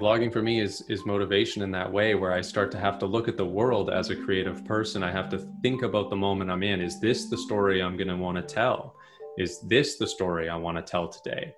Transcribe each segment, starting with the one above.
Vlogging for me is is motivation in that way where I start to have to look at the world as a creative person. I have to think about the moment I'm in. Is this the story I'm going to want to tell? Is this the story I want to tell today?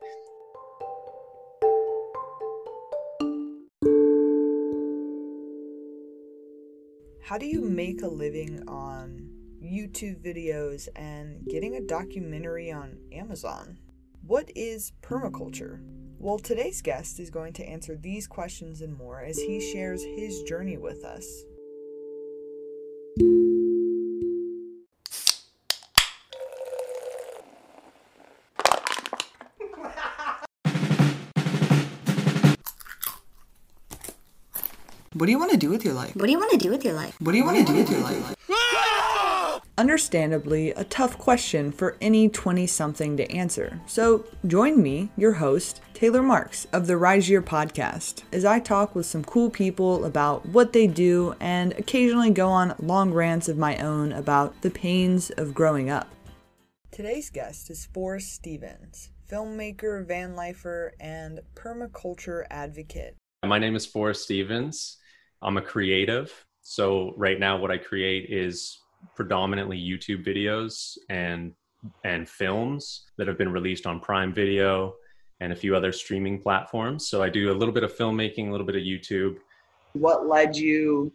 How do you make a living on YouTube videos and getting a documentary on Amazon? What is permaculture? Well, today's guest is going to answer these questions and more as he shares his journey with us. What do you want to do with your life? What do you want to do with your life? What do you want to do with your life? Understandably, a tough question for any 20 something to answer. So, join me, your host, Taylor Marks of the Rise Year podcast, as I talk with some cool people about what they do and occasionally go on long rants of my own about the pains of growing up. Today's guest is Forrest Stevens, filmmaker, van lifer, and permaculture advocate. My name is Forrest Stevens. I'm a creative. So, right now, what I create is predominantly YouTube videos and and films that have been released on Prime Video and a few other streaming platforms. So I do a little bit of filmmaking, a little bit of YouTube. What led you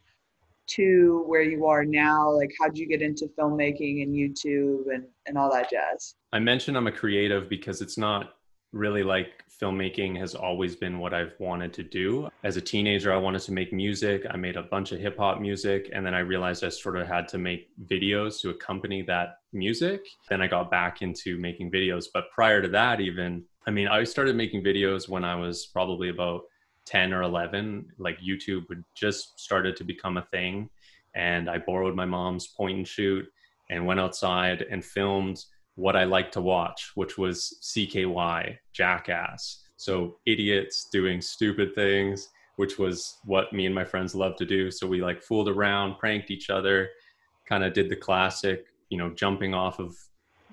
to where you are now? Like how did you get into filmmaking and YouTube and, and all that jazz? I mentioned I'm a creative because it's not really like filmmaking has always been what I've wanted to do. As a teenager, I wanted to make music. I made a bunch of hip hop music, and then I realized I sort of had to make videos to accompany that music. Then I got back into making videos. But prior to that, even, I mean, I started making videos when I was probably about 10 or 11. Like YouTube would just started to become a thing. And I borrowed my mom's point and shoot and went outside and filmed what I like to watch, which was CKY, Jackass. So idiots doing stupid things, which was what me and my friends loved to do. So we like fooled around, pranked each other, kind of did the classic, you know, jumping off of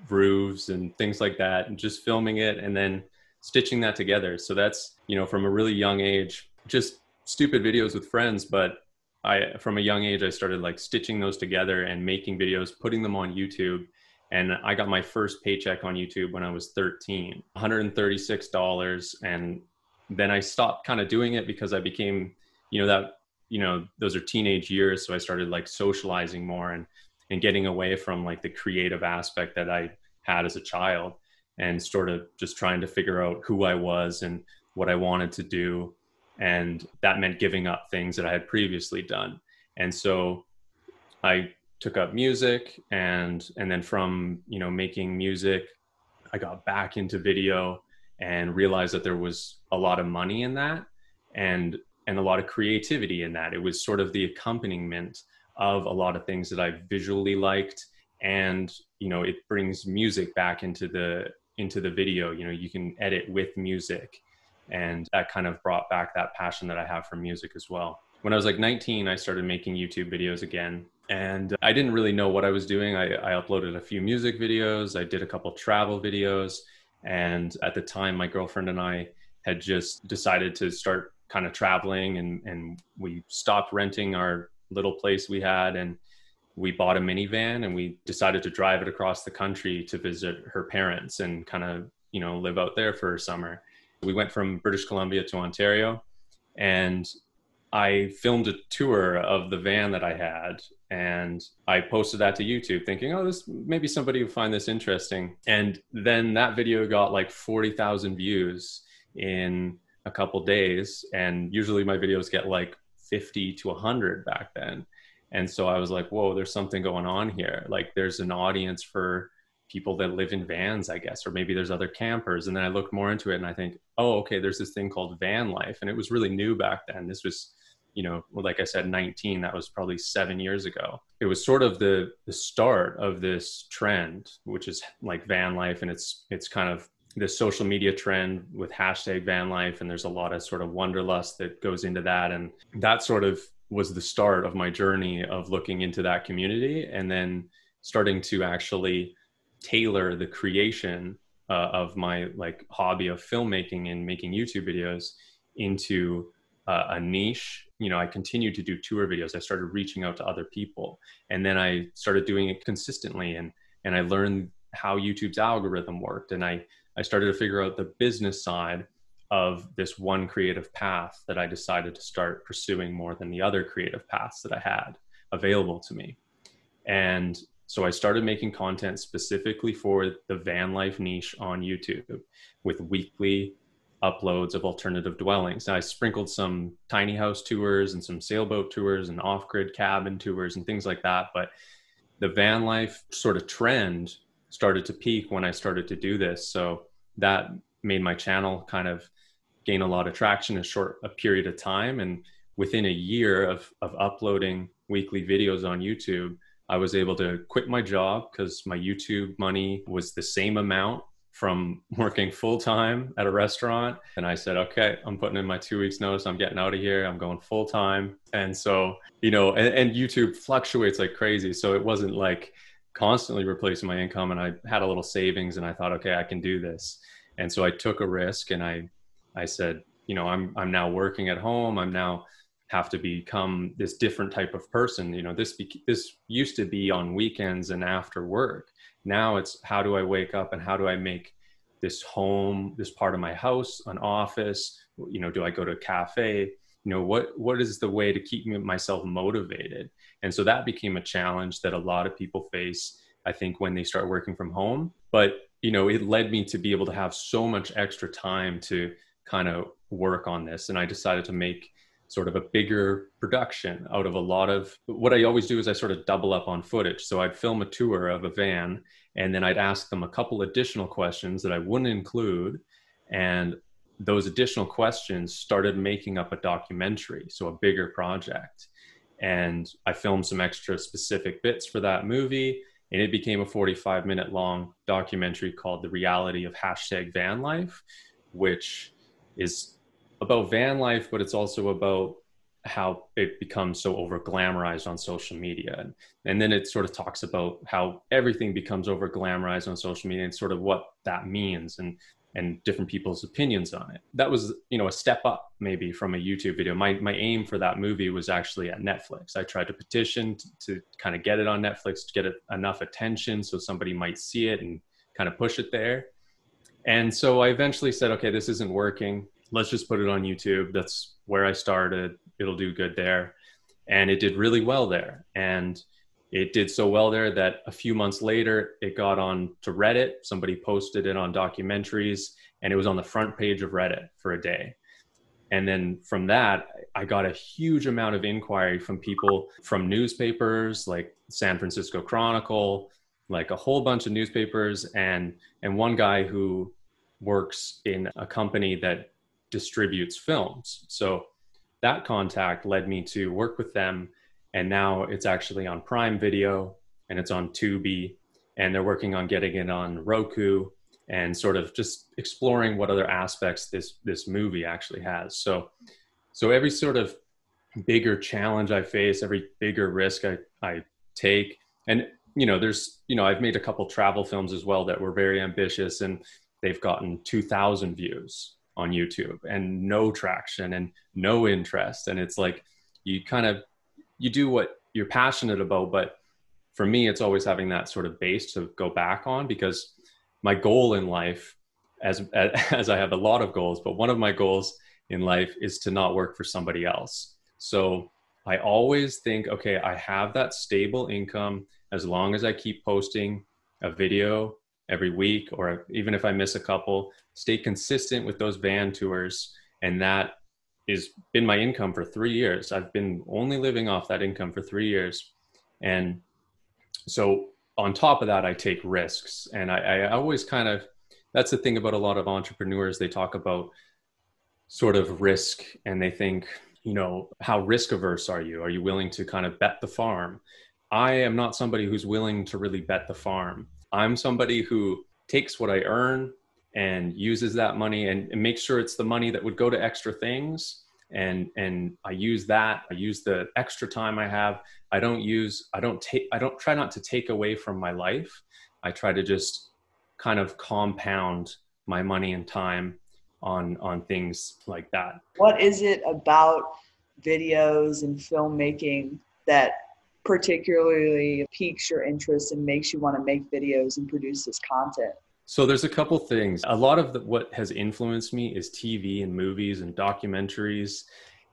roofs and things like that, and just filming it and then stitching that together. So that's, you know, from a really young age, just stupid videos with friends, but I from a young age I started like stitching those together and making videos, putting them on YouTube and I got my first paycheck on YouTube when I was 13, $136. And then I stopped kind of doing it because I became, you know, that, you know, those are teenage years. So I started like socializing more and, and getting away from like the creative aspect that I had as a child and sort of just trying to figure out who I was and what I wanted to do. And that meant giving up things that I had previously done. And so I took up music and and then from you know making music i got back into video and realized that there was a lot of money in that and and a lot of creativity in that. It was sort of the accompaniment of a lot of things that i visually liked and you know it brings music back into the into the video. You know you can edit with music and that kind of brought back that passion that i have for music as well. When i was like 19 i started making youtube videos again and uh, I didn't really know what I was doing. I, I, uploaded a few music videos, I did a couple travel videos, and at the time, my girlfriend and I had just decided to start kind of traveling, and and we stopped renting our little place we had, and we bought a minivan, and we decided to drive it across the country to visit her parents and kind of you know live out there for a summer. We went from British Columbia to Ontario, and I filmed a tour of the van that I had and I posted that to YouTube thinking, oh, this maybe somebody would find this interesting. And then that video got like 40,000 views in a couple days. And usually my videos get like 50 to 100 back then. And so I was like, whoa, there's something going on here. Like there's an audience for people that live in vans, I guess, or maybe there's other campers. And then I looked more into it and I think, oh, okay, there's this thing called van life. And it was really new back then. This was you know, like I said, 19, that was probably seven years ago. It was sort of the the start of this trend, which is like van life, and it's it's kind of this social media trend with hashtag van life, and there's a lot of sort of wanderlust that goes into that, and that sort of was the start of my journey of looking into that community, and then starting to actually tailor the creation uh, of my like hobby of filmmaking and making YouTube videos into uh, a niche, you know, I continued to do tour videos. I started reaching out to other people, and then I started doing it consistently, and and I learned how YouTube's algorithm worked, and I I started to figure out the business side of this one creative path that I decided to start pursuing more than the other creative paths that I had available to me. And so I started making content specifically for the van life niche on YouTube with weekly uploads of alternative dwellings. I sprinkled some tiny house tours and some sailboat tours and off grid cabin tours and things like that. But the van life sort of trend started to peak when I started to do this. So that made my channel kind of gain a lot of traction in a short a period of time. And within a year of, of uploading weekly videos on YouTube, I was able to quit my job because my YouTube money was the same amount from working full time at a restaurant. And I said, okay, I'm putting in my two weeks notice. I'm getting out of here. I'm going full time. And so, you know, and, and, YouTube fluctuates like crazy. So it wasn't like constantly replacing my income. And I had a little savings and I thought, okay, I can do this. And so I took a risk and I, I said, you know, I'm, I'm now working at home. I'm now have to become this different type of person. You know, this, be, this used to be on weekends and after work now it's how do I wake up and how do I make this home, this part of my house, an office? You know, do I go to a cafe? You know, what what is the way to keep myself motivated? And so that became a challenge that a lot of people face. I think when they start working from home, but you know, it led me to be able to have so much extra time to kind of work on this. And I decided to make sort of a bigger production out of a lot of what I always do is I sort of double up on footage. So I'd film a tour of a van and then I'd ask them a couple additional questions that I wouldn't include. And those additional questions started making up a documentary, so a bigger project. And I filmed some extra specific bits for that movie. And it became a 45 minute long documentary called The Reality of Hashtag Van Life, which is about van life, but it's also about how it becomes so over glamorized on social media. And, and then it sort of talks about how everything becomes over glamorized on social media and sort of what that means and and different people's opinions on it. That was, you know, a step up maybe from a YouTube video. My my aim for that movie was actually at Netflix. I tried to petition to, to kind of get it on Netflix to get it enough attention so somebody might see it and kind of push it there. And so I eventually said, okay, this isn't working let's just put it on YouTube. That's where I started. It'll do good there. And it did really well there. And it did so well there that a few months later, it got on to Reddit. Somebody posted it on documentaries, and it was on the front page of Reddit for a day. And then from that, I got a huge amount of inquiry from people from newspapers like San Francisco Chronicle, like a whole bunch of newspapers, and and one guy who works in a company that distributes films. So that contact led me to work with them. And now it's actually on Prime Video and it's on Tubi. And they're working on getting it on Roku and sort of just exploring what other aspects this this movie actually has. So so every sort of bigger challenge I face, every bigger risk I, I take. And you know, there's you know, I've made a couple travel films as well that were very ambitious and they've gotten 2000 views on YouTube and no traction and no interest. And it's like you kind of you do what you're passionate about, but for me, it's always having that sort of base to go back on because my goal in life, as as I have a lot of goals, but one of my goals in life is to not work for somebody else. So I always think, okay, I have that stable income as long as I keep posting a video every week or even if I miss a couple, stay consistent with those van tours. And that has been my income for three years. I've been only living off that income for three years. And so on top of that, I take risks. And I, I always kind of, that's the thing about a lot of entrepreneurs. They talk about sort of risk and they think, you know, how risk averse are you? Are you willing to kind of bet the farm? I am not somebody who's willing to really bet the farm. I'm somebody who takes what I earn and uses that money and, and makes sure it's the money that would go to extra things and and i use that i use the extra time i have i don't use i don't take i don't try not to take away from my life i try to just kind of compound my money and time on on things like that. What is it about videos and filmmaking that particularly piques your interest and makes you want to make videos and produce this content? So there's a couple things. A lot of the, what has influenced me is TV and movies and documentaries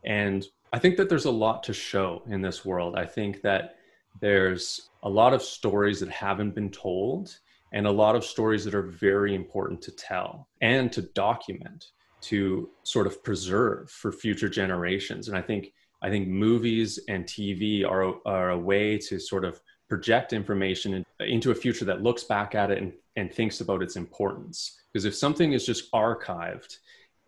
and I think that there's a lot to show in this world. I think that there's a lot of stories that haven't been told and a lot of stories that are very important to tell and to document to sort of preserve for future generations and i think i think movies and tv are, are a way to sort of project information into a future that looks back at it and, and thinks about its importance. Because if something is just archived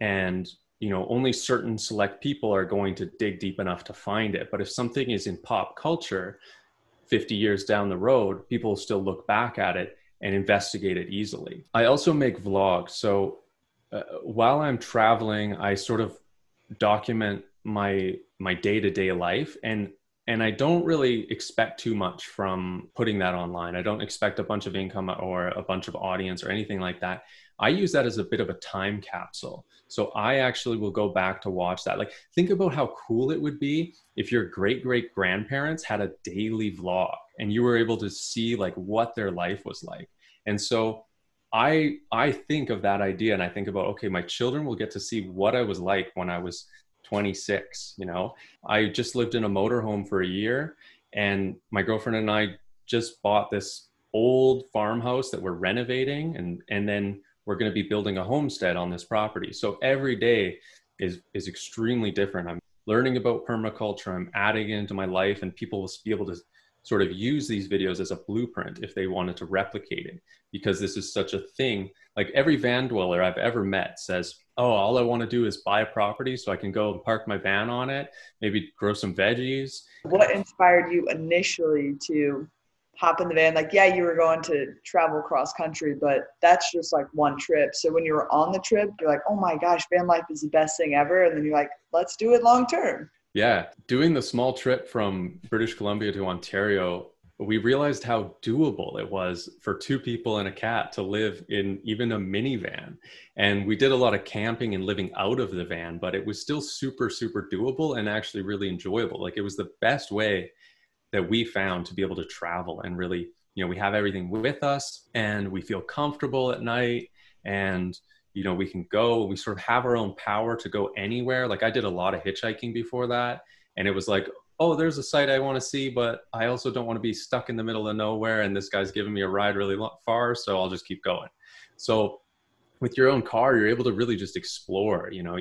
and you know only certain select people are going to dig deep enough to find it but if something is in pop culture 50 years down the road people still look back at it and investigate it easily. I also make vlogs. So uh, while i'm traveling i sort of document my my day-to-day life and and i don't really expect too much from putting that online i don't expect a bunch of income or a bunch of audience or anything like that I use that as a bit of a time capsule. So I actually will go back to watch that. Like, think about how cool it would be if your great great grandparents had a daily vlog and you were able to see like what their life was like. And so I I think of that idea and I think about okay, my children will get to see what I was like when I was 26. You know, I just lived in a motorhome for a year, and my girlfriend and I just bought this old farmhouse that we're renovating, and and then we're going to be building a homestead on this property. So every day is is extremely different. I'm learning about permaculture. I'm adding it into my life, and people will be able to sort of use these videos as a blueprint if they wanted to replicate it because this is such a thing like every van dweller i've ever met says oh all i want to do is buy a property so i can go and park my van on it maybe grow some veggies. What inspired you initially to hop in the van? Like yeah you were going to travel cross country but that's just like one trip. So when you were on the trip you're like oh my gosh van life is the best thing ever and then you're like let's do it long term. Yeah doing the small trip from british columbia to ontario we realized how doable it was for two people and a cat to live in even a minivan. And we did a lot of camping and living out of the van but it was still super super doable and actually really enjoyable. Like it was the best way that we found to be able to travel and really you know we have everything with us and we feel comfortable at night and you know we can go we sort of have our own power to go anywhere. Like i did a lot of hitchhiking before that and it was like oh there's a site i want to see but i also don't want to be stuck in the middle of nowhere and this guy's giving me a ride really far so i'll just keep going so with your own car you're able to really just explore you know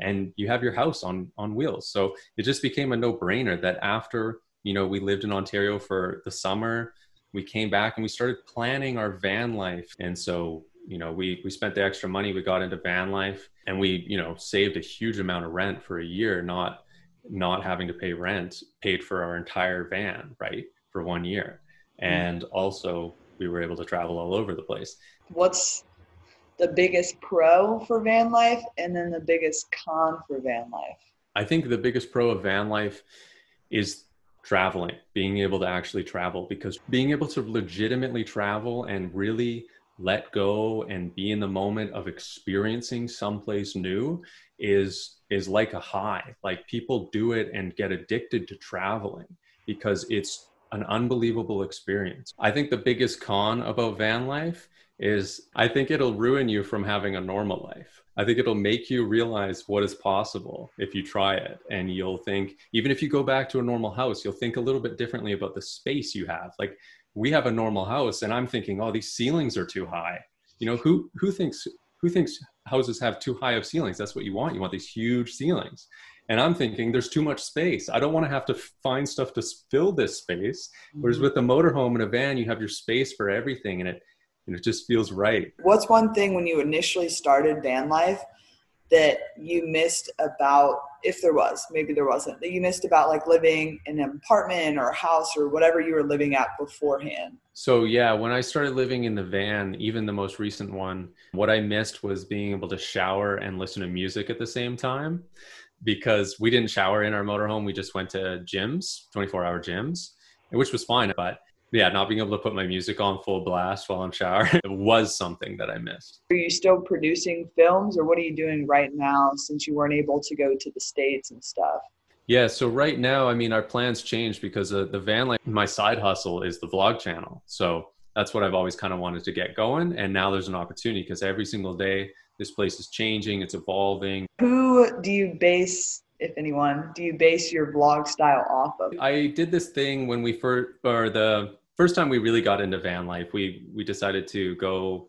and you have your house on on wheels so it just became a no brainer that after you know, we lived in Ontario for the summer. We came back and we started planning our van life. And so, you know, we we spent the extra money, we got into van life and we, you know, saved a huge amount of rent for a year, not not having to pay rent, paid for our entire van, right? For one year. Mm-hmm. And also we were able to travel all over the place. What's the biggest pro for van life and then the biggest con for van life? I think the biggest pro of van life is traveling, being able to actually travel, because being able to legitimately travel and really let go and be in the moment of experiencing someplace new is is like a high like people do it and get addicted to traveling because it's an unbelievable experience i think the biggest con about van life is i think it'll ruin you from having a normal life I think it'll make you realize what is possible if you try it. And you'll think, even if you go back to a normal house, you'll think a little bit differently about the space you have. Like we have a normal house and I'm thinking, oh, these ceilings are too high. You know, who who thinks who thinks houses have too high of ceilings? That's what you want. You want these huge ceilings. And I'm thinking there's too much space. I don't want to have to find stuff to fill this space. Whereas mm-hmm. with a motorhome and a van, you have your space for everything and it and it just feels right. What's one thing when you initially started van life that you missed about, if there was, maybe there wasn't, that you missed about like living in an apartment or a house or whatever you were living at beforehand? So, yeah, when I started living in the van, even the most recent one, what I missed was being able to shower and listen to music at the same time because we didn't shower in our motorhome. We just went to gyms, 24 hour gyms, which was fine. But yeah, not being able to put my music on full blast while I'm showering was something that I missed. Are you still producing films or what are you doing right now since you weren't able to go to the States and stuff? Yeah, so right now, I mean, our plans changed because uh, the van life, my side hustle is the vlog channel. So that's what I've always kind of wanted to get going. And now there's an opportunity because every single day this place is changing, it's evolving. Who do you base if anyone, do you base your vlog style off of? I did this thing when we first, or the first time we really got into van life. We we decided to go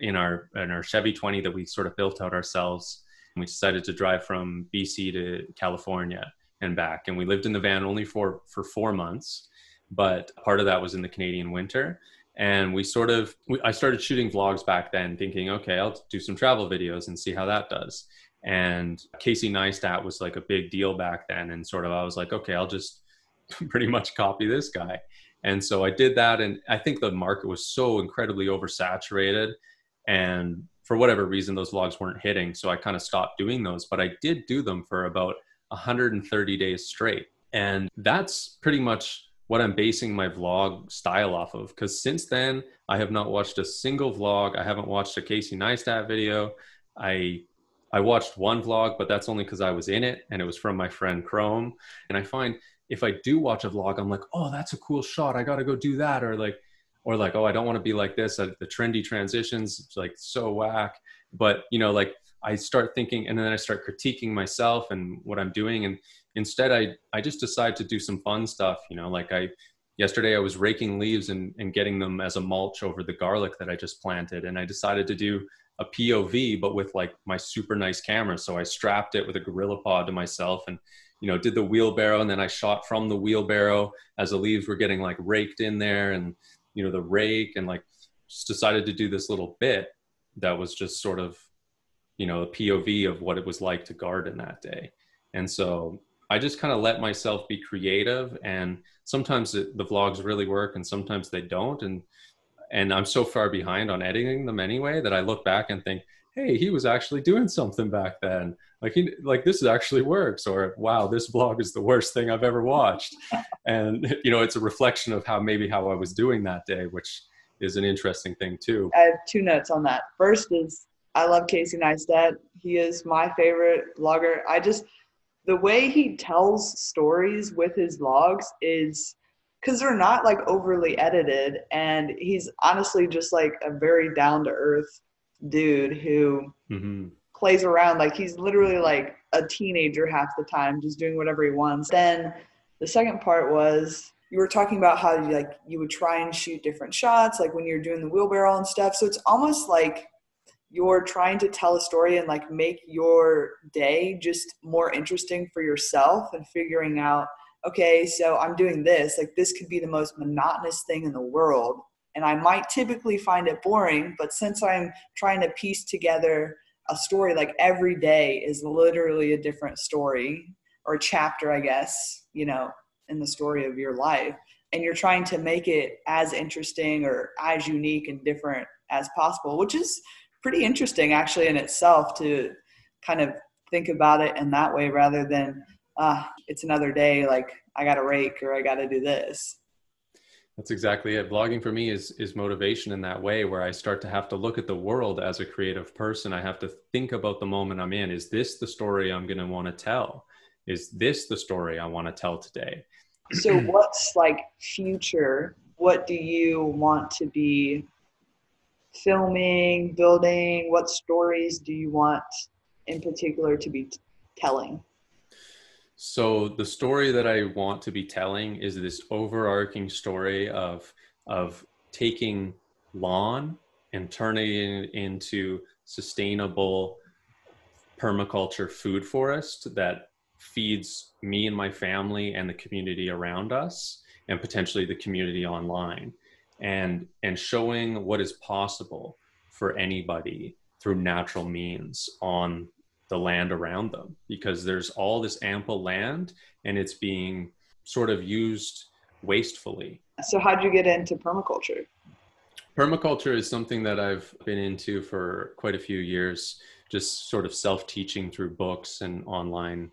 in our in our Chevy 20 that we sort of built out ourselves. And we decided to drive from BC to California and back. And we lived in the van only for for four months, but part of that was in the Canadian winter. And we sort of, we, I started shooting vlogs back then, thinking, okay, I'll do some travel videos and see how that does and Casey Neistat was like a big deal back then. And sort of, I was like, okay, I'll just pretty much copy this guy. And so I did that. And I think the market was so incredibly oversaturated. And for whatever reason, those vlogs weren't hitting. So I kind of stopped doing those. But I did do them for about 130 days straight. And that's pretty much what I'm basing my vlog style off of. Because since then, I have not watched a single vlog. I haven't watched a Casey Neistat video. I I watched one vlog, but that's only because I was in it and it was from my friend Chrome. And I find if I do watch a vlog, I'm like, oh, that's a cool shot. I got to go do that. Or like, or like, oh, I don't want to be like this. Uh, the trendy transitions, it's like so whack. But, you know, like I start thinking and then I start critiquing myself and what I'm doing. And instead, I, I just decide to do some fun stuff, you know, like I, yesterday I was raking leaves and, and getting them as a mulch over the garlic that I just planted. And I decided to do a POV, but with like my super nice camera. So I strapped it with a GorillaPod to myself and, you know, did the wheelbarrow and then I shot from the wheelbarrow as the leaves were getting like raked in there and, you know, the rake and like just decided to do this little bit that was just sort of, you know, a POV of what it was like to garden that day. And so I just kind of let myself be creative and sometimes it, the vlogs really work and sometimes they don't. And and I'm so far behind on editing them anyway that I look back and think, hey, he was actually doing something back then. Like he like this actually works, or wow, this vlog is the worst thing I've ever watched. and you know, it's a reflection of how maybe how I was doing that day, which is an interesting thing too. I have two notes on that. First is I love Casey Neistat. He is my favorite vlogger. I just the way he tells stories with his vlogs is because they're not like overly edited and he's honestly just like a very down to earth dude who mm-hmm. plays around like he's literally like a teenager half the time just doing whatever he wants then the second part was you were talking about how you like you would try and shoot different shots like when you're doing the wheelbarrow and stuff so it's almost like you're trying to tell a story and like make your day just more interesting for yourself and figuring out okay, so I'm doing this. Like, this could be the most monotonous thing in the world. And I might typically find it boring, but since I'm trying to piece together a story, like every day is literally a different story or chapter, I guess, you know, in the story of your life. And you're trying to make it as interesting or as unique and different as possible, which is pretty interesting actually in itself to kind of think about it in that way rather than ah, it's another day. Like I got to rake or I got to do this. That's exactly it. Vlogging for me is is motivation in that way where I start to have to look at the world as a creative person. I have to think about the moment I'm in. Is this the story I'm going to want to tell? Is this the story I want to tell today? So what's like future? What do you want to be filming, building? What stories do you want in particular to be t- telling? So the story that I want to be telling is this overarching story of of taking lawn and turning it into sustainable permaculture food forest that feeds me and my family and the community around us and potentially the community online and and showing what is possible for anybody through natural means on the land around them because there's all this ample land and it's being sort of used wastefully. So, how'd you get into permaculture? Permaculture is something that I've been into for quite a few years, just sort of self teaching through books and online.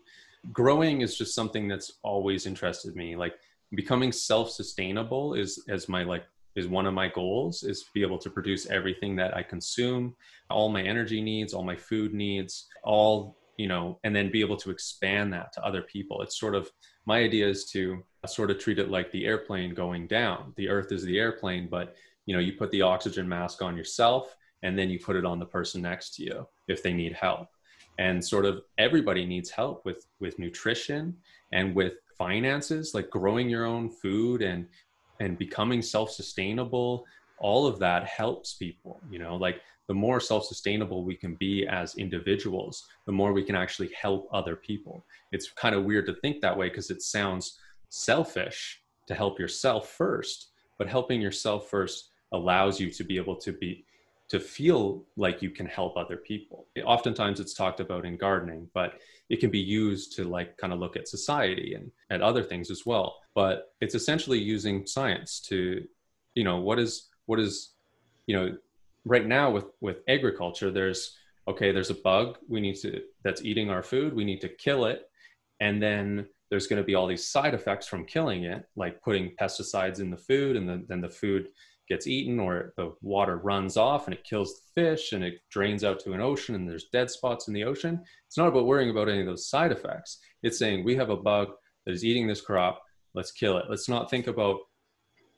Growing is just something that's always interested me. Like, becoming self-sustainable is as my like is one of my goals is to be able to produce everything that I consume, all my energy needs, all my food needs, all, you know, and then be able to expand that to other people. It's sort of my idea is to sort of treat it like the airplane going down. The earth is the airplane, but you know, you put the oxygen mask on yourself and then you put it on the person next to you if they need help. And sort of everybody needs help with with nutrition and with finances, like growing your own food and and becoming self-sustainable all of that helps people you know like the more self-sustainable we can be as individuals the more we can actually help other people it's kind of weird to think that way because it sounds selfish to help yourself first but helping yourself first allows you to be able to be to feel like you can help other people. Oftentimes it's talked about in gardening, but it can be used to like kind of look at society and at other things as well. But it's essentially using science to, you know, what is what is, you know, right now with with agriculture, there's okay, there's a bug we need to that's eating our food, we need to kill it, and then there's going to be all these side effects from killing it, like putting pesticides in the food, and then, then the food gets eaten or the water runs off and it kills the fish and it drains out to an ocean and there's dead spots in the ocean. It's not about worrying about any of those side effects. It's saying we have a bug that is eating this crop, let's kill it. Let's not think about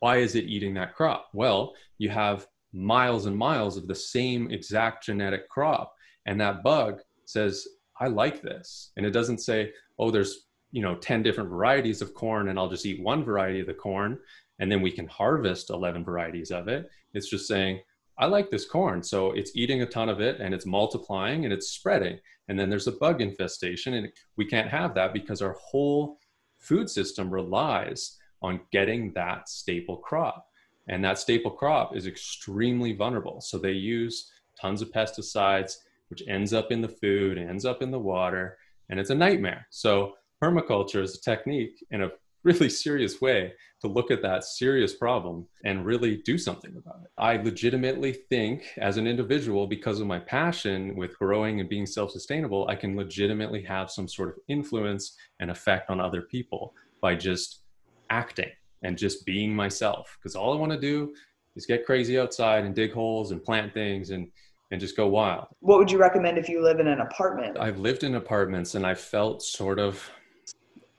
why is it eating that crop? Well, you have miles and miles of the same exact genetic crop and that bug says I like this. And it doesn't say, oh, there's you know 10 different varieties of corn and I'll just eat one variety of the corn and then we can harvest 11 varieties of it. It's just saying, I like this corn. So it's eating a ton of it and it's multiplying and it's spreading. And then there's a bug infestation. And we can't have that because our whole food system relies on getting that staple crop. And that staple crop is extremely vulnerable. So they use tons of pesticides, which ends up in the food, ends up in the water, and it's a nightmare. So permaculture is a technique in a really serious way to look at that serious problem and really do something about it. I legitimately think, as an individual, because of my passion with growing and being self sustainable, I can legitimately have some sort of influence and effect on other people by just acting and just being myself. Because all I want to do is get crazy outside and dig holes and plant things and and just go wild. What would you recommend if you live in an apartment? I've lived in apartments and I felt sort of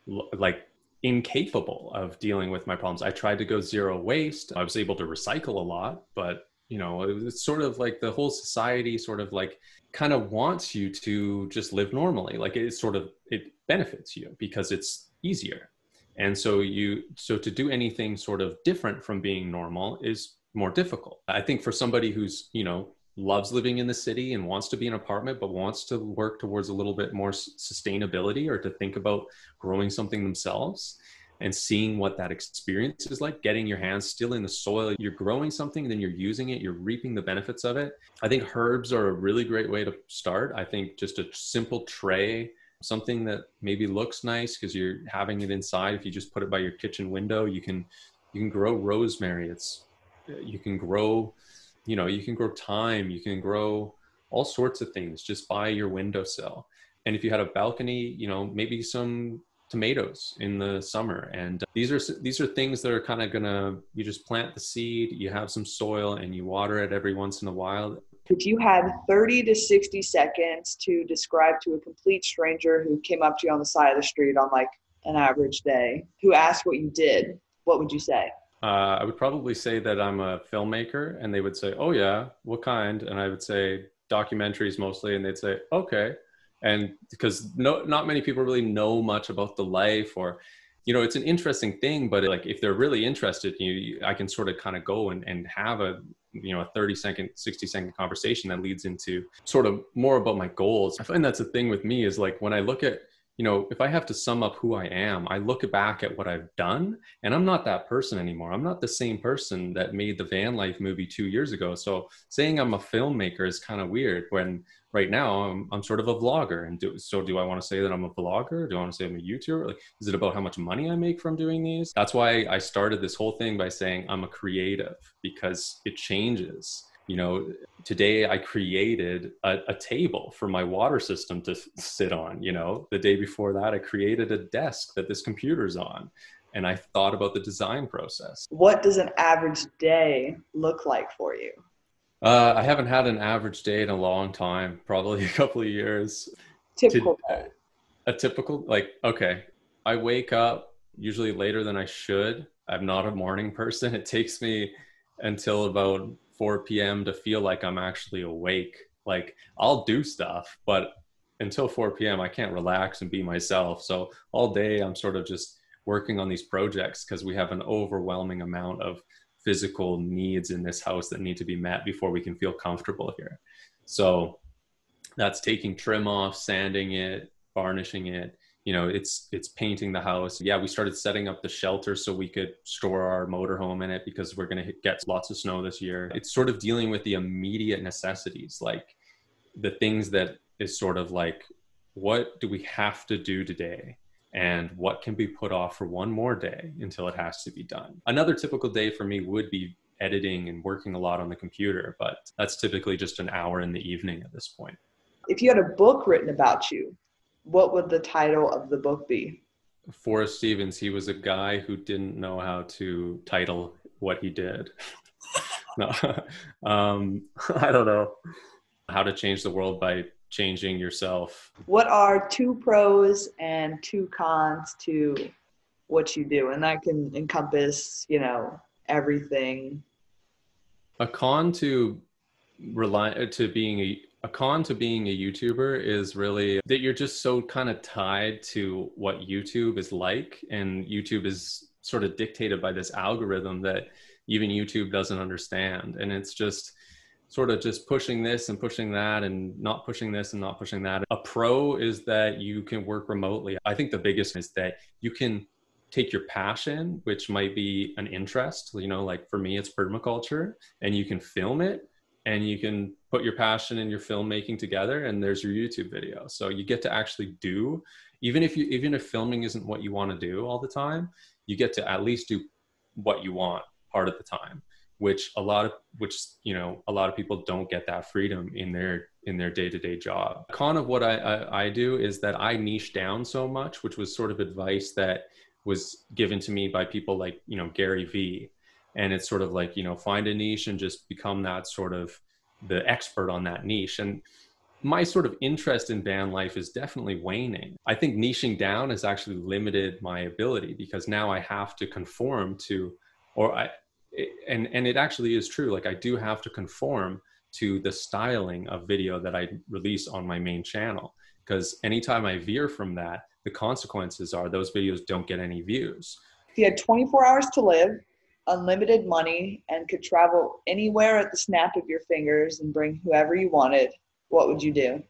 like incapable of dealing with my problems. I tried to go zero waste. I was able to recycle a lot, but you know, it's sort of like the whole society sort of like kind of wants you to just live normally. Like it sort of it benefits you because it's easier. And so you so to do anything sort of different from being normal is more difficult. I think for somebody who's, you know, loves living in the city and wants to be an apartment but wants to work towards a little bit more sustainability or to think about growing something themselves and seeing what that experience is like getting your hands still in the soil. You're growing something then you're using it you're reaping the benefits of it. I think herbs are a really great way to start. I think just a simple tray something that maybe looks nice because you're having it inside. If you just put it by your kitchen window you can you can grow rosemary. It's you can grow you know you can grow thyme you can grow all sorts of things just by your windowsill. And if you had a balcony you know maybe some tomatoes in the summer. And uh, these are these are things that are kind of gonna you just plant the seed you have some soil and you water it every once in a while. If you had 30 to 60 seconds to describe to a complete stranger who came up to you on the side of the street on like an average day who asked what you did what would you say uh, I would probably say that I'm a filmmaker, and they would say, "Oh yeah, what kind?" And I would say documentaries mostly, and they'd say, "Okay." And because no, not many people really know much about the life, or you know, it's an interesting thing. But like, if they're really interested, you, I can sort of kind of go and, and have a you know a 30 second 60 second conversation that leads into sort of more about my goals i find that's the thing with me is like when i look at you know, if I have to sum up who I am, I look back at what I've done and I'm not that person anymore. I'm not the same person that made the van life movie two years ago. So saying I'm a filmmaker is kind of weird when right now I'm, I'm sort of a vlogger. And do, so do I want to say that I'm a vlogger? Do I want to say I'm a YouTuber? Like, is it about how much money I make from doing these? That's why I started this whole thing by saying I'm a creative because it changes you know today i created a, a, table for my water system to sit on you know the day before that i created a desk that this computer's on and I thought about the design process. What does an average day look like for you? Uh, I haven't had an average day in a long time, probably a couple of years. Typical. To, a typical, like, okay, I wake up usually later than I should. I'm not a morning person. It takes me until about 4 p.m. to feel like I'm actually awake. Like, I'll do stuff, but until 4 p.m., I can't relax and be myself. So all day, I'm sort of just working on these projects because we have an overwhelming amount of physical needs in this house that need to be met before we can feel comfortable here. So that's taking trim off, sanding it, varnishing it. You know, it's it's painting the house. Yeah, we started setting up the shelter so we could store our motorhome in it because we're going to get lots of snow this year. It's sort of dealing with the immediate necessities, like the things that is sort of like what do we have to do today and what can be put off for one more day until it has to be done. Another typical day for me would be editing and working a lot on the computer, but that's typically just an hour in the evening at this point. If you had a book written about you, what would the title of the book be? Forrest Stevens, he was a guy who didn't know how to title what he did. no, um, I don't know how to change the world by changing yourself. What are two pros and two cons to what you do? And that can encompass, you know, everything. A con to rely to being a a con to being a YouTuber is really that you're just so kind of tied to what YouTube is like and YouTube is sort of dictated by this algorithm that even YouTube doesn't understand and it's just sort of just pushing this and pushing that and not pushing this and not pushing that. A pro is that you can work remotely. I think the biggest is that you can take your passion, which might be an interest, you know, like for me, it's permaculture, and you can film it and you can put your passion and your filmmaking together and there's your YouTube video. So you get to actually do, even if you, even if filming isn't what you want to do all the time, you get to at least do what you want part of the time which a lot of which you know a lot of people don't get that freedom in their in their day-to-day job con of what I, I, I do is that i niche down so much which was sort of advice that was given to me by people like you know gary vee and it's sort of like you know find a niche and just become that sort of the expert on that niche. And my sort of interest in van life is definitely waning. I think niching down has actually limited my ability because now I have to conform to, or I, and and it actually is true. Like i do have to conform to the styling of video that i release on my main channel. Because anytime i veer from that the consequences are those videos don't get any views. If you had 24 hours to live unlimited money and could travel anywhere at the snap of your fingers and bring whoever you wanted what would you do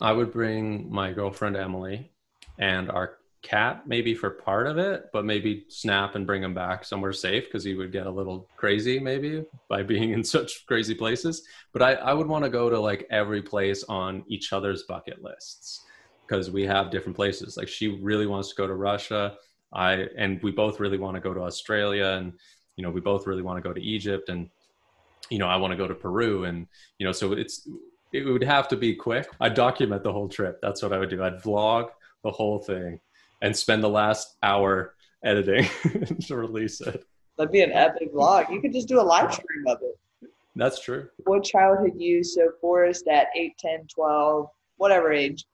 i would bring my girlfriend emily and our cat maybe for part of it, but maybe snap and bring him back somewhere safe because he would get a little crazy maybe by being in such crazy places. But I, I would want to go to like every place on each other's bucket lists because we have different places. Like she really wants to go to Russia. I and we both really want to go to Australia and you know we both really want to go to Egypt and you know I want to go to Peru and you know so it's it would have to be quick. I'd document the whole trip. That's what I would do. I'd vlog the whole thing and spend the last hour editing to release it. That'd be an epic vlog. You could just do a live stream of it. That's true. What childhood you, so Forrest at 8, 10, 12, whatever age,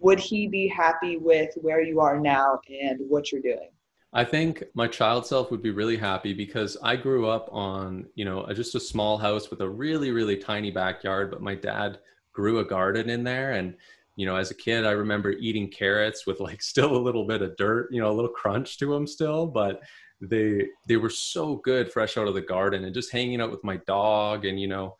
would he be happy with where you are now and what you're doing? I think my child self would be really happy because I grew up on, you know, just a small house with a really, really tiny backyard, but my dad grew a garden in there and you know, as a kid, I remember eating carrots with like still a little bit of dirt, you know, a little crunch to them still, but they they were so good fresh out of the garden and just hanging out with my dog and you know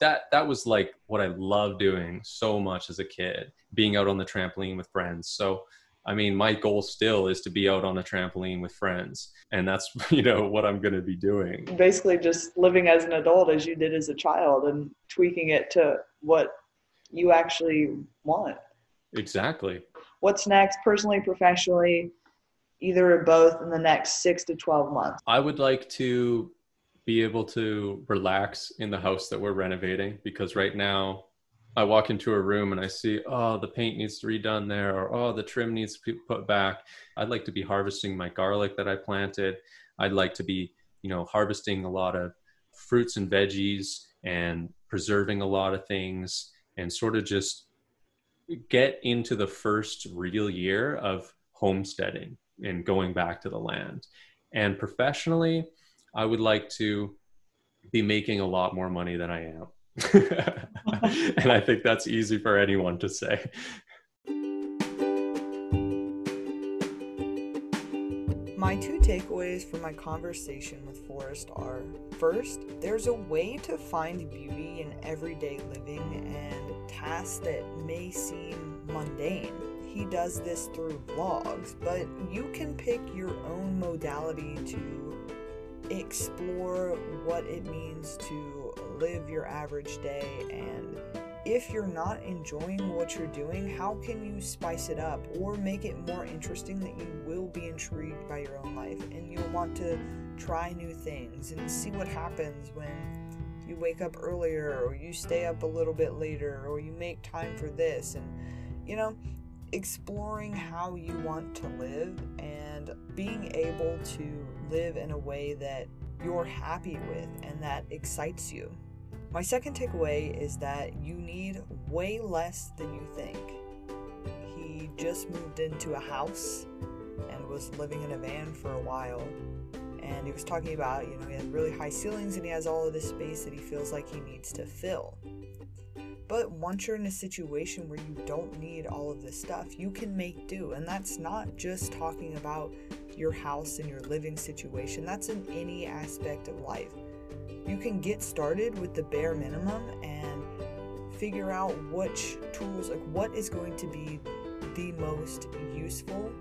that that was like what I loved doing so much as a kid, being out on the trampoline with friends. So I mean, my goal still is to be out on a trampoline with friends, and that's you know what I'm going to be doing. Basically, just living as an adult as you did as a child, and tweaking it to what you actually want. Exactly. What's next, personally, professionally, either or both, in the next six to 12 months? I would like to be able to relax in the house that we're renovating because right now I walk into a room and I see, oh, the paint needs to be redone there, or oh, the trim needs to be put back. I'd like to be harvesting my garlic that I planted. I'd like to be, you know, harvesting a lot of fruits and veggies and preserving a lot of things and sort of just get into the first real year of homesteading and going back to the land. And professionally, I would like to be making a lot more money than I am. and I think that's easy for anyone to say. My two takeaways from my conversation with Forrest are first, there's a way to find beauty in everyday living and tasks that may seem mundane. He does this through vlogs, but you can pick your own modality to explore what it means to live your average day. And if you're not enjoying what you're doing, how can you spice it up or make it more interesting that you will be intrigued by your own life and you'll want to try new things and see what happens when you wake up earlier or you stay up a little bit later or you make time for this. And you know exploring how you want to live and being able to live in a way that you're happy with and that excites you. My second takeaway is that you need way less than you think. He just moved into a house and was living in a van for a while. And he was talking about, you know, he has really high ceilings and he has all of this space that he feels like he needs to fill. But once you're in a situation where you don't need all of this stuff, you can make do. And that's not just talking about your house and your living situation, that's in any aspect of life. You can get started with the bare minimum and figure out which tools, like what is going to be the most useful.